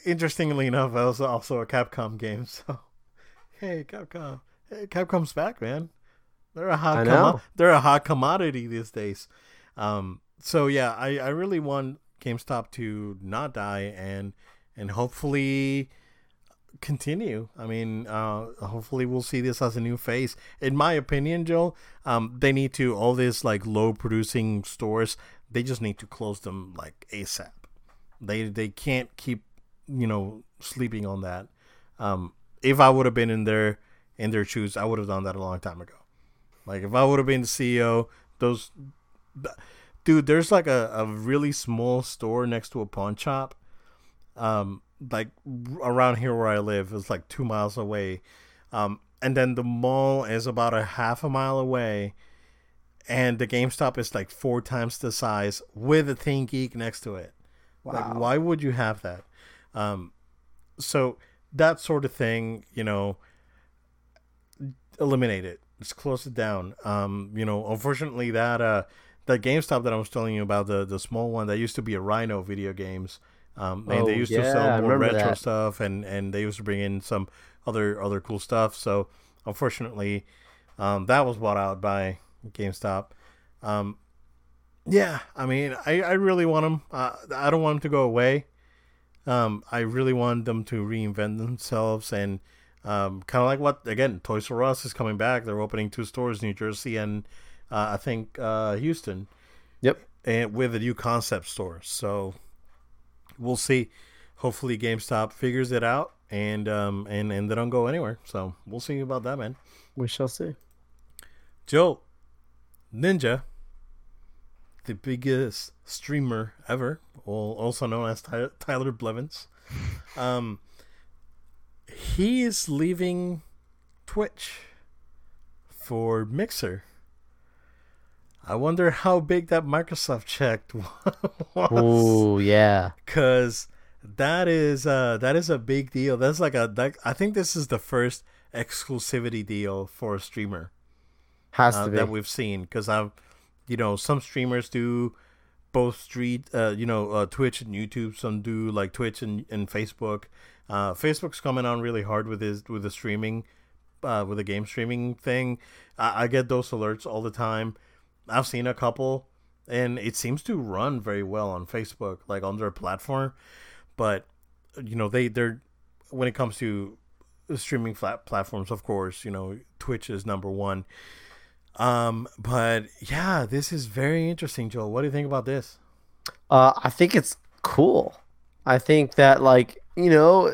interestingly enough, that was also a Capcom game. So hey, Capcom, hey, Capcom's back, man. They're a hot I know. they're a hot commodity these days. Um, so yeah, I I really want GameStop to not die and and hopefully continue. I mean, uh, hopefully we'll see this as a new phase. In my opinion, Joe, um, they need to all these like low producing stores. They just need to close them like ASAP. They they can't keep you know, sleeping on that. Um, if I would have been in their in their shoes, I would have done that a long time ago. Like if I would have been the CEO, those dude, there's like a, a really small store next to a pawn shop. Um, like around here where I live, it's like two miles away. Um, and then the mall is about a half a mile away, and the GameStop is like four times the size with a ThinkGeek next to it. Wow. Like, why would you have that? Um, so that sort of thing, you know, eliminate it. Just close it down. Um, you know, unfortunately, that uh, that GameStop that I was telling you about, the the small one that used to be a Rhino Video Games, um, and oh, they used yeah, to sell more retro that. stuff, and and they used to bring in some other other cool stuff. So unfortunately, um, that was bought out by GameStop. Um, yeah, I mean, I, I really want them. Uh, I don't want them to go away. Um, I really want them to reinvent themselves and um, kind of like what again Toys R Us is coming back. They're opening two stores, New Jersey and uh, I think uh, Houston. Yep, and with a new concept store. So we'll see. Hopefully, GameStop figures it out and um and and they don't go anywhere. So we'll see about that, man. We shall see. Joe, Ninja, the biggest streamer ever, also known as Tyler Blevins, um, he is leaving Twitch for Mixer. I wonder how big that Microsoft check was. Oh yeah, because that is uh that is a big deal. That's like a that, I think this is the first exclusivity deal for a streamer. Has uh, to be. that we've seen because I've you know some streamers do both street uh you know uh, Twitch and YouTube. Some do like Twitch and, and Facebook. Uh, Facebook's coming on really hard with his with the streaming, uh, with the game streaming thing. I, I get those alerts all the time. I've seen a couple, and it seems to run very well on Facebook, like on their platform but you know they they're when it comes to streaming flat platforms, of course, you know Twitch is number one. Um, but yeah, this is very interesting, Joel. What do you think about this? Uh, I think it's cool. I think that like you know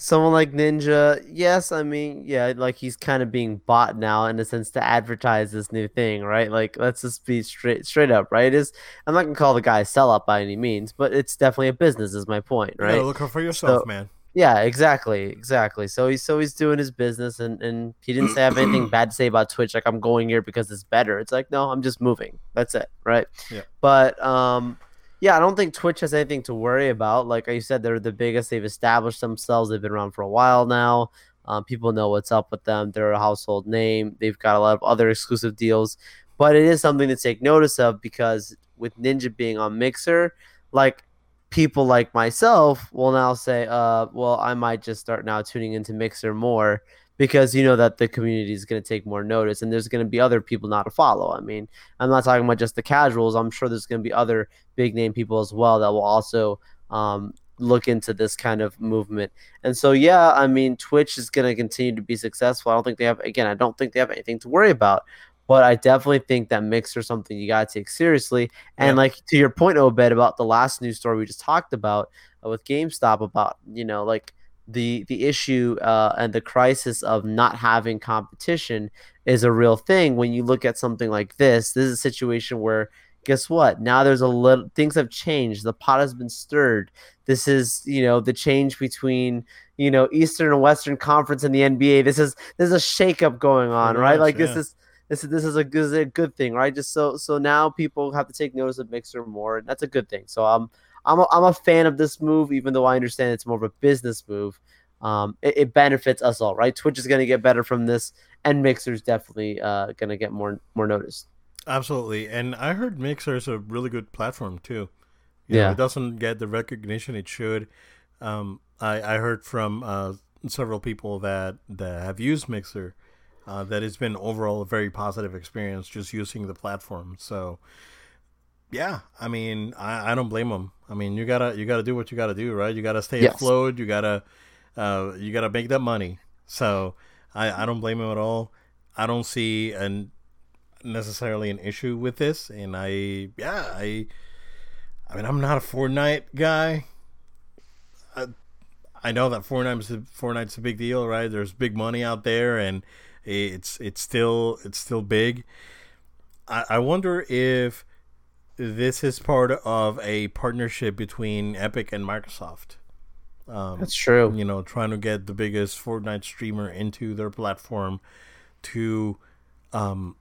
someone like Ninja, yes, I mean, yeah, like he's kind of being bought now in a sense to advertise this new thing, right? Like, let's just be straight straight up, right? Is I'm not gonna call the guy a sellout by any means, but it's definitely a business, is my point, right? You look for yourself, so, man. Yeah, exactly, exactly. So he's so he's doing his business, and and he didn't say have anything bad to say about Twitch. Like I'm going here because it's better. It's like no, I'm just moving. That's it, right? Yeah. But um yeah, I don't think Twitch has anything to worry about. Like you said, they're the biggest. They've established themselves. They've been around for a while now. Um, people know what's up with them. They're a household name. They've got a lot of other exclusive deals. But it is something to take notice of because with Ninja being on Mixer, like people like myself will now say, uh, well, I might just start now tuning into Mixer more because you know that the community is going to take more notice and there's going to be other people not to follow. I mean, I'm not talking about just the casuals. I'm sure there's going to be other big name people as well that will also um, look into this kind of movement. And so, yeah, I mean, Twitch is going to continue to be successful. I don't think they have, again, I don't think they have anything to worry about. But I definitely think that Mixer something you got to take seriously. And yeah. like to your point, Obed, about the last news story we just talked about uh, with GameStop, about, you know, like the the issue uh, and the crisis of not having competition is a real thing. When you look at something like this this is a situation where guess what? Now there's a little things have changed. The pot has been stirred. This is you know the change between you know eastern and western conference in the nba this is there's a shakeup going on right? like yeah. this is this is this is a, this is a good thing right? Just so so now people have to take notice of mixer more and that's a good thing. So i'm um, I'm a, I'm a fan of this move, even though I understand it's more of a business move. Um, it, it benefits us all, right? Twitch is going to get better from this, and Mixer's definitely uh, going to get more more notice. Absolutely, and I heard Mixer is a really good platform too. You yeah, know, it doesn't get the recognition it should. Um, I I heard from uh, several people that that have used Mixer uh, that it's been overall a very positive experience just using the platform. So yeah, I mean, I, I don't blame them. I mean, you gotta you gotta do what you gotta do, right? You gotta stay yes. afloat. You gotta uh, you gotta make that money. So I I don't blame them at all. I don't see an necessarily an issue with this, and I yeah I I mean I'm not a Fortnite guy. I, I know that Fortnite's a, Fortnite's a big deal, right? There's big money out there, and it's it's still it's still big. I, I wonder if this is part of a partnership between Epic and Microsoft. Um, That's true. You know, trying to get the biggest Fortnite streamer into their platform to um,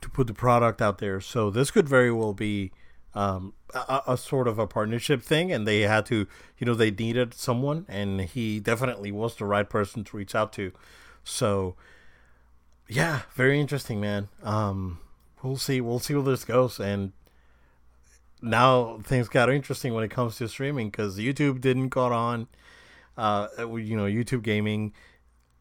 to put the product out there. So this could very well be um, a, a, sort of a partnership thing, and they had to, you know, they needed someone, and he definitely was the right person to reach out to. So, yeah, very interesting, man. Um, we'll see, we'll see where this goes, and now things got interesting when it comes to streaming because YouTube didn't got on, uh, you know, YouTube gaming.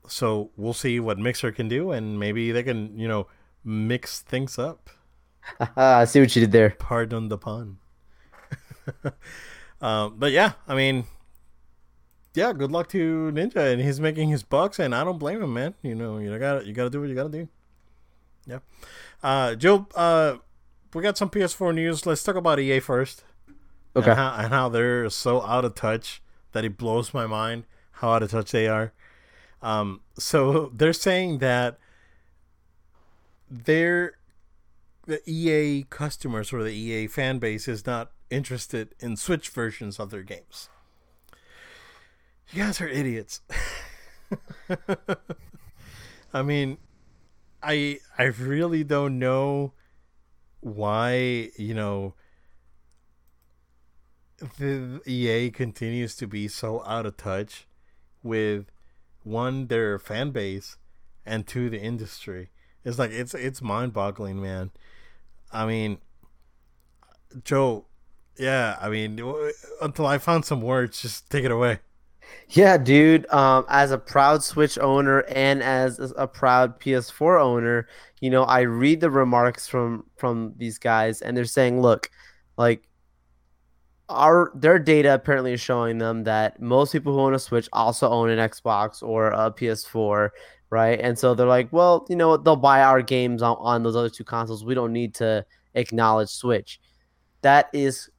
So we'll see what Mixer can do, and maybe they can, you know, mix things up. I see what you did there. Pardon the pun. um, but yeah, I mean, yeah, good luck to Ninja, and he's making his bucks, and I don't blame him, man. You know, you got you got to do what you got to do. Yeah, uh, Joe, uh, we got some PS4 news. Let's talk about EA first. Okay. And how, and how they're so out of touch that it blows my mind how out of touch they are. Um, so they're saying that they're the EA customers or the EA fan base is not interested in Switch versions of their games. You guys are idiots. I mean, I I really don't know why, you know, the EA continues to be so out of touch with one their fan base and two the industry. It's like it's it's mind boggling, man. I mean, Joe, yeah, I mean, until I found some words, just take it away. Yeah, dude. Um, as a proud Switch owner and as a proud PS4 owner, you know, I read the remarks from from these guys, and they're saying, look, like our their data apparently is showing them that most people who own a Switch also own an Xbox or a PS4, right? And so they're like, well, you know, they'll buy our games on, on those other two consoles. We don't need to acknowledge Switch. That is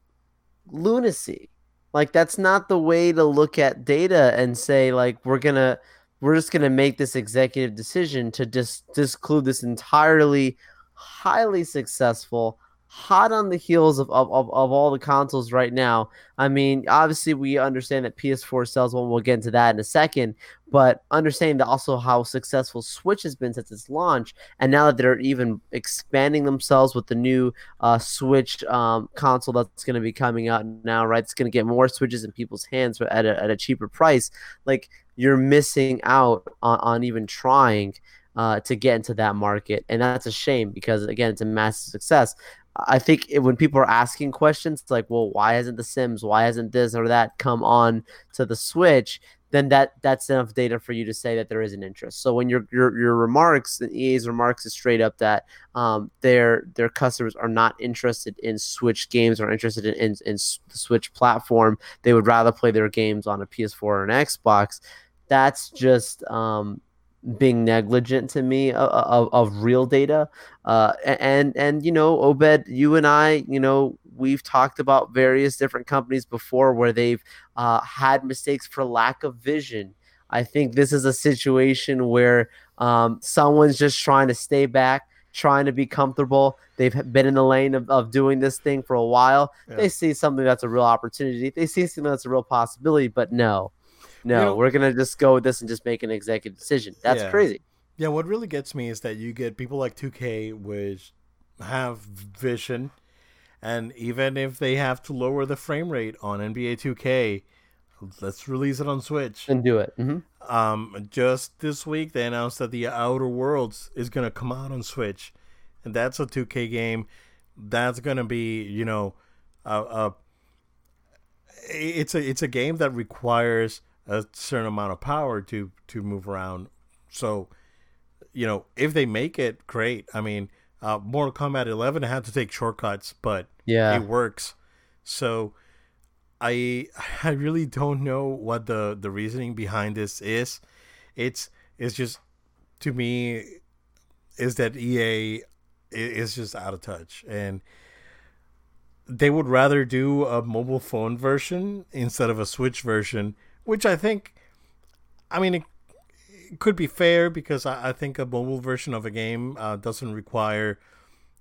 lunacy. Like that's not the way to look at data and say like we're gonna we're just gonna make this executive decision to just disclude this entirely highly successful hot on the heels of, of, of, of, all the consoles right now. I mean, obviously, we understand that PS4 sells well. We'll get into that in a second. But understanding also how successful Switch has been since its launch, and now that they're even expanding themselves with the new uh, Switch um, console that's going to be coming out now, right? It's going to get more Switches in people's hands at a, at a cheaper price. Like, you're missing out on, on even trying. Uh, to get into that market. And that's a shame because, again, it's a massive success. I think it, when people are asking questions it's like, well, why hasn't the Sims, why hasn't this or that come on to the Switch? Then that that's enough data for you to say that there is an interest. So when your your your remarks, the EA's remarks is straight up that um, their their customers are not interested in Switch games or interested in, in, in the Switch platform. They would rather play their games on a PS4 or an Xbox. That's just um, being negligent to me of, of, of real data. Uh, and and you know, Obed, you and I, you know, we've talked about various different companies before where they've uh, had mistakes for lack of vision. I think this is a situation where um, someone's just trying to stay back, trying to be comfortable. They've been in the lane of, of doing this thing for a while. Yeah. They see something that's a real opportunity. They see something that's a real possibility, but no, no, you know, we're gonna just go with this and just make an executive decision. That's yeah. crazy. Yeah, what really gets me is that you get people like 2K which have vision, and even if they have to lower the frame rate on NBA 2K, let's release it on Switch and do it. Mm-hmm. Um, just this week they announced that the Outer Worlds is gonna come out on Switch, and that's a 2K game. That's gonna be you know, a, a it's a it's a game that requires a certain amount of power to to move around. So, you know, if they make it, great. I mean, uh, Mortal Kombat 11 had to take shortcuts, but yeah, it works. So, I I really don't know what the the reasoning behind this is. It's it's just to me is that EA is just out of touch and they would rather do a mobile phone version instead of a Switch version which I think, I mean, it, it could be fair because I, I, think a mobile version of a game uh, doesn't require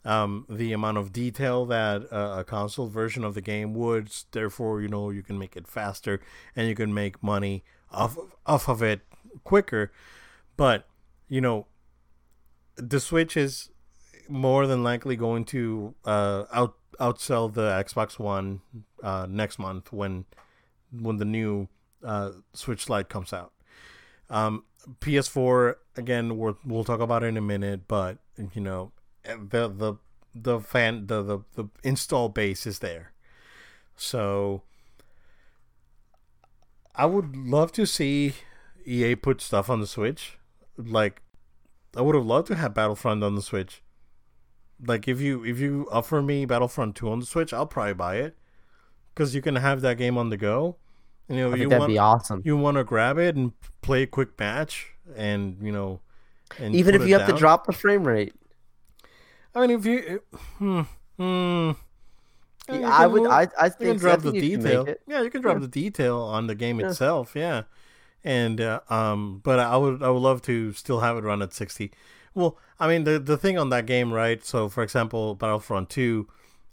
um, the amount of detail that a, a console version of the game would. Therefore, you know, you can make it faster and you can make money off of, off of it quicker. But you know, the Switch is more than likely going to uh, out outsell the Xbox One uh, next month when when the new uh, Switch Lite comes out. Um, PS4 again, we'll we'll talk about it in a minute, but you know the the the fan the the, the install base is there, so I would love to see EA put stuff on the Switch. Like, I would have loved to have Battlefront on the Switch. Like, if you if you offer me Battlefront Two on the Switch, I'll probably buy it because you can have that game on the go. You know, you that'd want, be awesome. You want to grab it and play a quick match, and you know, and even if you have down. to drop the frame rate. I mean, if you, hmm, hmm. Yeah, I would. I, I think, you can drop the detail. Yeah, you can drop yeah. the detail on the game yeah. itself. Yeah, and uh, um, but I would I would love to still have it run at sixty. Well, I mean the the thing on that game, right? So for example, Battlefront Two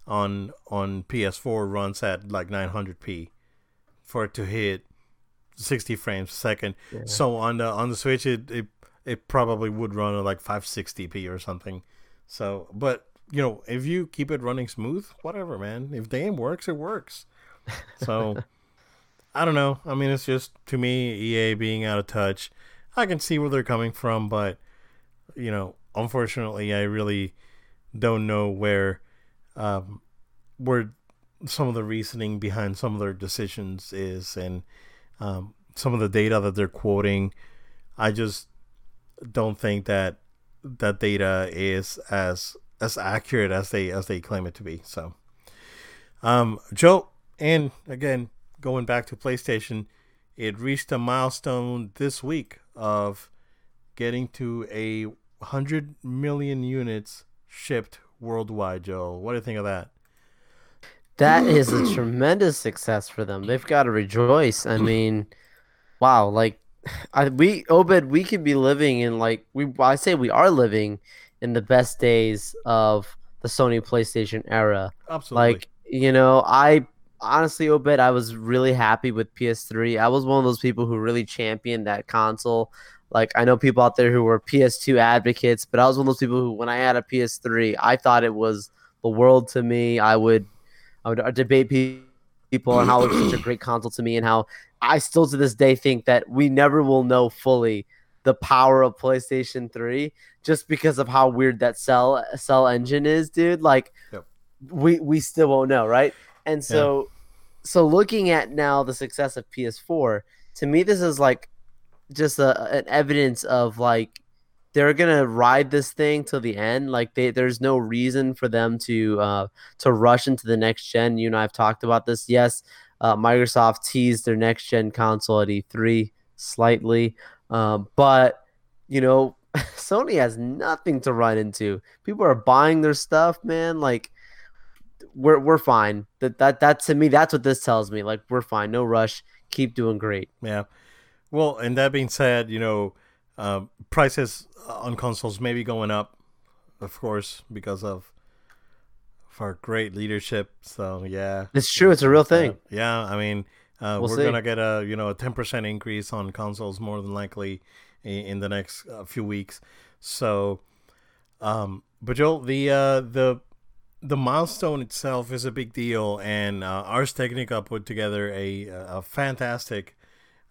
on on PS4 runs at like 900p for it to hit 60 frames a second. Yeah. So on the on the Switch, it, it it probably would run at like 560p or something. So, but you know, if you keep it running smooth, whatever, man. If the game works, it works. So, I don't know. I mean, it's just to me, EA being out of touch. I can see where they're coming from, but you know, unfortunately, I really don't know where um, where some of the reasoning behind some of their decisions is, and um, some of the data that they're quoting. I just don't think that that data is as as accurate as they as they claim it to be. So, um, Joe, and again, going back to PlayStation, it reached a milestone this week of getting to a hundred million units shipped worldwide. Joe, what do you think of that? That is a tremendous success for them. They've got to rejoice. I mean, wow, like I, we Obed, we could be living in like we I say we are living in the best days of the Sony PlayStation era. Absolutely. Like, you know, I honestly, Obed, I was really happy with PS3. I was one of those people who really championed that console. Like, I know people out there who were PS2 advocates, but I was one of those people who, when I had a PS3, I thought it was the world to me. I would, I would debate people on how it was such a great console to me and how I still to this day think that we never will know fully the power of PlayStation 3 just because of how weird that cell cell engine is, dude. Like yep. we we still won't know, right? And so yeah. so looking at now the success of PS4, to me this is like just a, an evidence of like they're gonna ride this thing till the end. Like they, there's no reason for them to uh, to rush into the next gen. You and I have talked about this. Yes, uh, Microsoft teased their next gen console at E3 slightly, um, but you know, Sony has nothing to run into. People are buying their stuff, man. Like we're we're fine. That that that to me, that's what this tells me. Like we're fine. No rush. Keep doing great. Yeah. Well, and that being said, you know, uh, prices on consoles may be going up, of course, because of our great leadership. So yeah, it's true. It's a real thing. yeah, I mean, uh, we'll we're see. gonna get a you know a ten percent increase on consoles more than likely in, in the next uh, few weeks. So, um, but Joel, the uh, the the milestone itself is a big deal, and uh, Ars Technica put together a a fantastic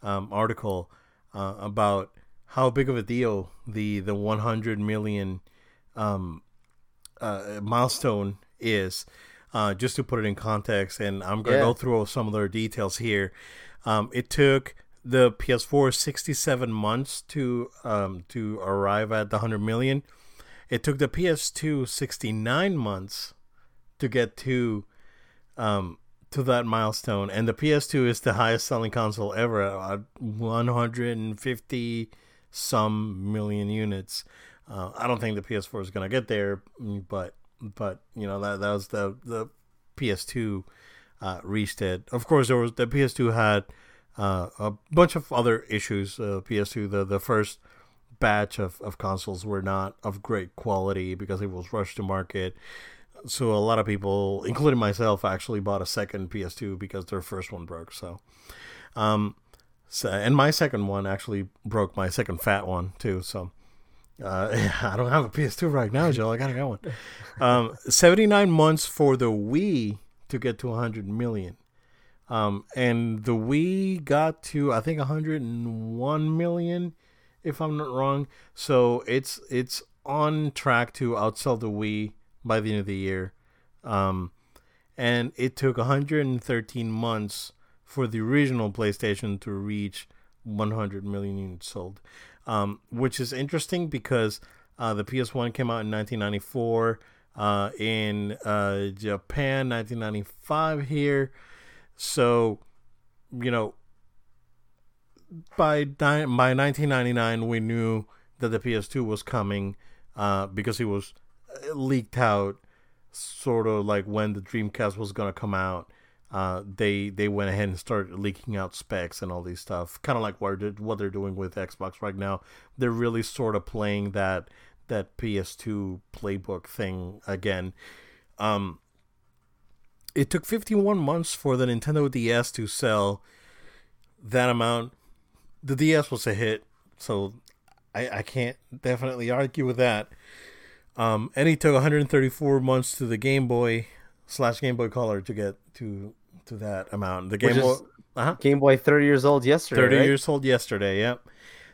um, article uh, about how big of a deal the the 100 million um, uh, milestone is uh, just to put it in context, and I'm going to yeah. go through some of the details here. Um, it took the PS4 67 months to um, to arrive at the 100 million. It took the PS2 69 months to get to um, to that milestone, and the PS2 is the highest selling console ever at 150 some million units. Uh, I don't think the PS4 is going to get there, but but you know that that was the the PS2 uh, reached it. Of course, there was the PS2 had uh, a bunch of other issues. Uh, PS2, the the first batch of, of consoles were not of great quality because it was rushed to market. So a lot of people, including myself, actually bought a second PS2 because their first one broke. So, um, so and my second one actually broke my second fat one too. So. Uh, I don't have a PS2 right now, Joe. I gotta get one. Um, 79 months for the Wii to get to 100 million. Um, and the Wii got to I think 101 million if I'm not wrong. So it's it's on track to outsell the Wii by the end of the year. Um, and it took 113 months for the original PlayStation to reach 100 million units sold, um, which is interesting because uh, the PS1 came out in 1994. Uh, in uh, Japan, 1995 here. So, you know, by by 1999 we knew that the PS2 was coming uh, because it was uh, leaked out sort of like when the Dreamcast was gonna come out. Uh, they they went ahead and started leaking out specs and all these stuff, kind of like what they're, what they're doing with Xbox right now. They're really sort of playing that that PS2 playbook thing again. Um, it took 51 months for the Nintendo DS to sell that amount the DS was a hit, so I, I can't definitely argue with that. Um, and it took 134 months to the Game Boy slash Game Boy Color to get to to that amount. The Game Boy, uh-huh. Game Boy, 30 years old yesterday. 30 right? years old yesterday. Yep.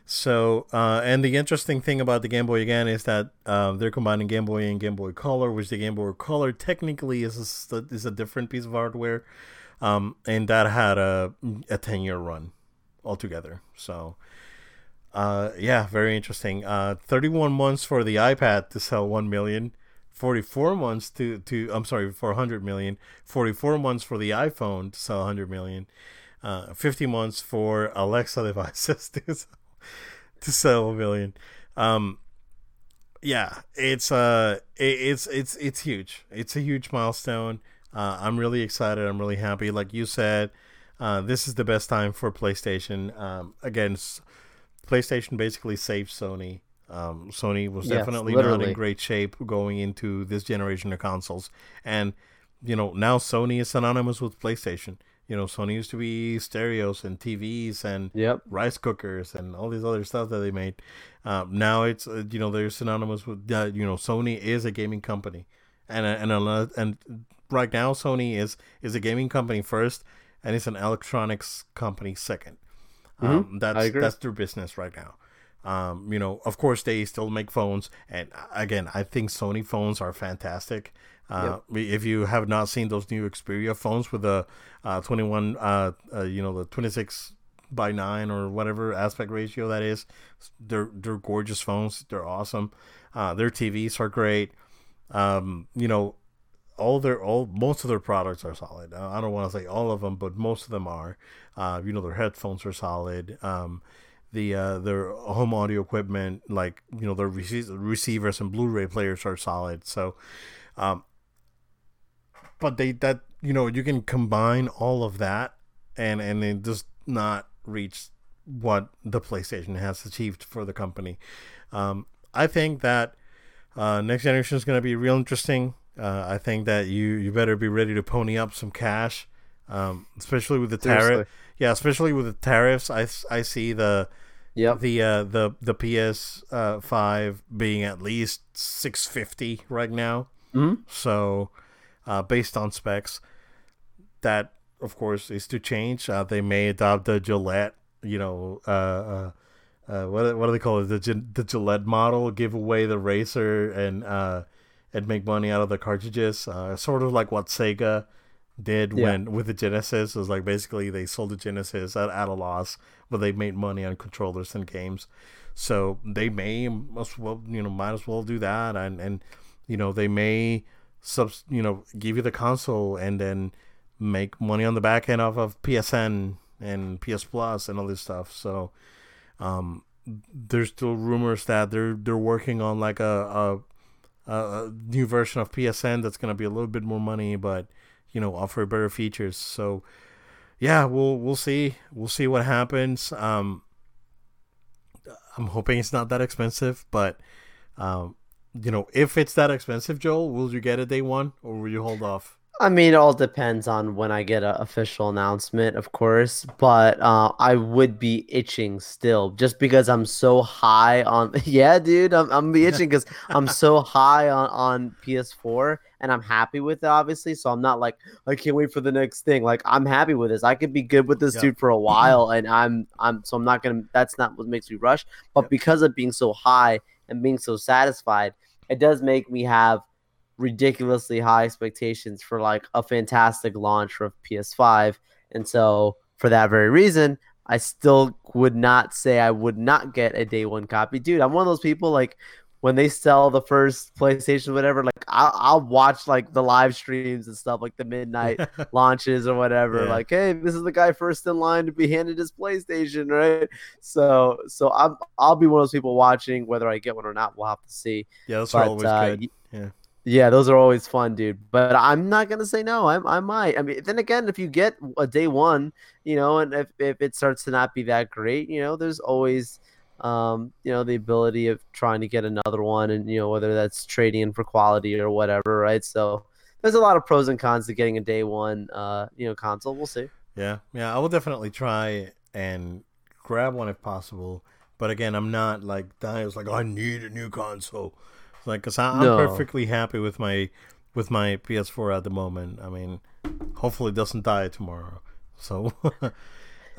So, uh, and the interesting thing about the Game Boy again is that uh, they're combining Game Boy and Game Boy Color, which the Game Boy Color technically is a, is a different piece of hardware, um, and that had a a 10 year run altogether. So, uh, yeah, very interesting. Uh, 31 months for the iPad to sell 1 million. 44 months to, to I'm sorry, for 100 million. 44 months for the iPhone to sell 100 million. Uh, 50 months for Alexa devices to, to sell a million. Um, yeah, it's uh, it, it's it's it's huge. It's a huge milestone. Uh, I'm really excited. I'm really happy. Like you said, uh, this is the best time for PlayStation. Um, again, PlayStation basically saved Sony. Um, Sony was yes, definitely literally. not in great shape going into this generation of consoles, and you know now Sony is synonymous with PlayStation. You know, Sony used to be stereos and TVs and yep. rice cookers and all these other stuff that they made. Um, now it's uh, you know they're synonymous with uh, you know Sony is a gaming company, and and and, and right now Sony is is a gaming company first and it's an electronics company 2nd mm-hmm. um, that's that's their business right now. Um, you know, of course, they still make phones, and again, I think Sony phones are fantastic. Uh, yep. If you have not seen those new Xperia phones with the uh, 21, uh, uh, you know, the 26 by 9 or whatever aspect ratio that is, they're they're gorgeous phones. They're awesome. Uh, their TVs are great. Um, you know, all their all most of their products are solid. I don't want to say all of them, but most of them are. Uh, you know, their headphones are solid. Um, the uh, their home audio equipment, like you know, their rece- receivers and Blu-ray players are solid. So, um, but they that you know you can combine all of that and and it does not reach what the PlayStation has achieved for the company. Um, I think that uh, next generation is going to be real interesting. Uh, I think that you you better be ready to pony up some cash, um, especially with the tariff. Yeah, especially with the tariffs. I, I see the yeah the uh, the the PS uh, five being at least six fifty right now. Mm-hmm. So, uh, based on specs, that of course is to change. Uh, they may adopt the Gillette, you know, uh, uh, uh, what what do they call it? The the Gillette model, give away the racer and uh, and make money out of the cartridges. Uh, sort of like what Sega did yeah. when with the Genesis. It was like basically they sold the Genesis at, at a loss, but they made money on controllers and games. So they may as well, you know, might as well do that, and and you know they may sub, you know, give you the console and then make money on the back end off of PSN and PS Plus and all this stuff. So, um, there's still rumors that they're they're working on like a, a new version of PSN that's going to be a little bit more money, but you know offer better features. So yeah, we'll we'll see. We'll see what happens. Um, I'm hoping it's not that expensive, but um, you know, if it's that expensive, Joel, will you get it day one or will you hold off? I mean, it all depends on when I get an official announcement, of course. But uh, I would be itching still, just because I'm so high on. Yeah, dude, I'm I'm be itching because I'm so high on on PS4, and I'm happy with it, obviously. So I'm not like I can't wait for the next thing. Like I'm happy with this. I could be good with this Yeah. dude for a while, and I'm I'm so I'm not gonna. That's not what makes me rush. But Yep. because of being so high and being so satisfied, it does make me have ridiculously high expectations for like a fantastic launch for PS5. And so for that very reason, I still would not say I would not get a day one copy. Dude, I'm one of those people like when they sell the first PlayStation, whatever, like I'll, I'll watch like the live streams and stuff, like the midnight launches or whatever. Yeah. Like, hey, this is the guy first in line to be handed his PlayStation, right? So, so I'm I'll be one of those people watching whether I get one or not. We'll have to see. yeah, those are always uh, good. Yeah. yeah, those are always fun, dude. But I'm not gonna say no. I I might. I mean, then again, if you get a day one, you know, and if if it starts to not be that great, you know, there's always um, you know, the ability of trying to get another one and you know, whether that's trading in for quality or whatever, right? So there's a lot of pros and cons to getting a day one uh, you know, console. We'll see. Yeah, yeah, I will definitely try and grab one if possible. But again, I'm not like dying. It's like I need a new console. It's like, cause I, I'm No. perfectly happy with my with my PS4 at the moment. I mean, hopefully it doesn't die tomorrow. So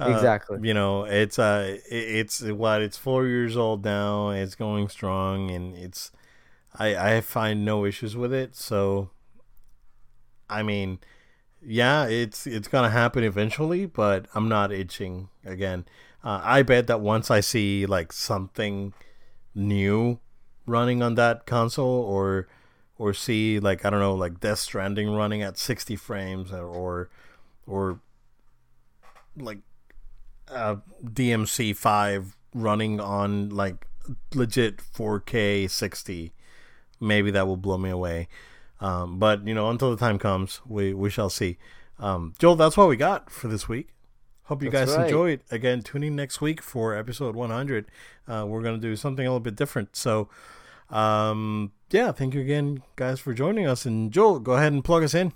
uh, Exactly. you know, it's uh, it's what it's four years old now. It's going strong, and it's I I find no issues with it. So, I mean, yeah, it's it's gonna happen eventually, but I'm not itching again. Uh, I bet that once I see like something new running on that console, or or see like I don't know, like Death Stranding running at 60 frames, or or, or like uh, DMC five running on like legit 4K 60, maybe that will blow me away. Um, but you know, until the time comes, we we shall see. Um, Joel, that's what we got for this week. Hope you That's guys right. enjoyed. Again, tune in next week for episode 100. Uh, we're gonna do something a little bit different. So, um, yeah, thank you again, guys, for joining us. And Joel, go ahead and plug us in.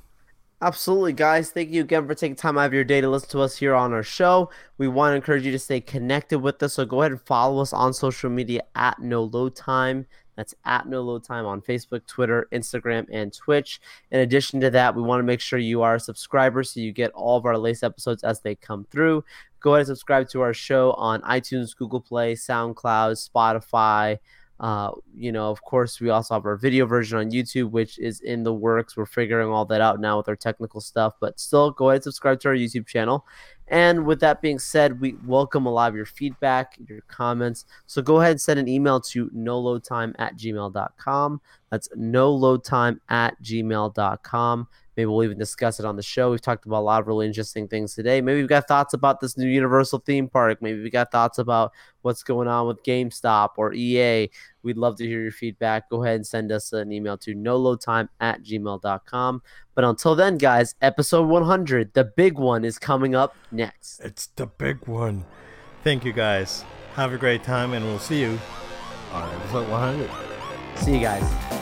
Absolutely, guys. Thank you again for taking time out of your day to listen to us here on our show. We want to encourage you to stay connected with us. So go ahead and follow us on social media at No Load Time. That's at No Load Time on Facebook, Twitter, Instagram, and Twitch. In addition to that, we want to make sure you are a subscriber so you get all of our latest episodes as they come through. Go ahead and subscribe to our show on iTunes, Google Play, SoundCloud, Spotify. Uh, you know, of course, we also have our video version on YouTube, which is in the works. We're figuring all that out now with our technical stuff, but still go ahead and subscribe to our YouTube channel. And with that being said, we welcome a lot of your feedback, your comments. So go ahead and send an email to noloadtime at gmail.com. That's noloadtime at gmail.com. Maybe we'll even discuss it on the show. We've talked about a lot of really interesting things today. Maybe we've got thoughts about this new Universal theme park. Maybe we got thoughts about what's going on with GameStop or EA. We'd love to hear your feedback. Go ahead and send us an email to noloadtime at gmail.com. But until then, guys, episode 100, the big one, is coming up next. It's the big one. Thank you, guys. Have a great time, and we'll see you on episode 100. See you guys.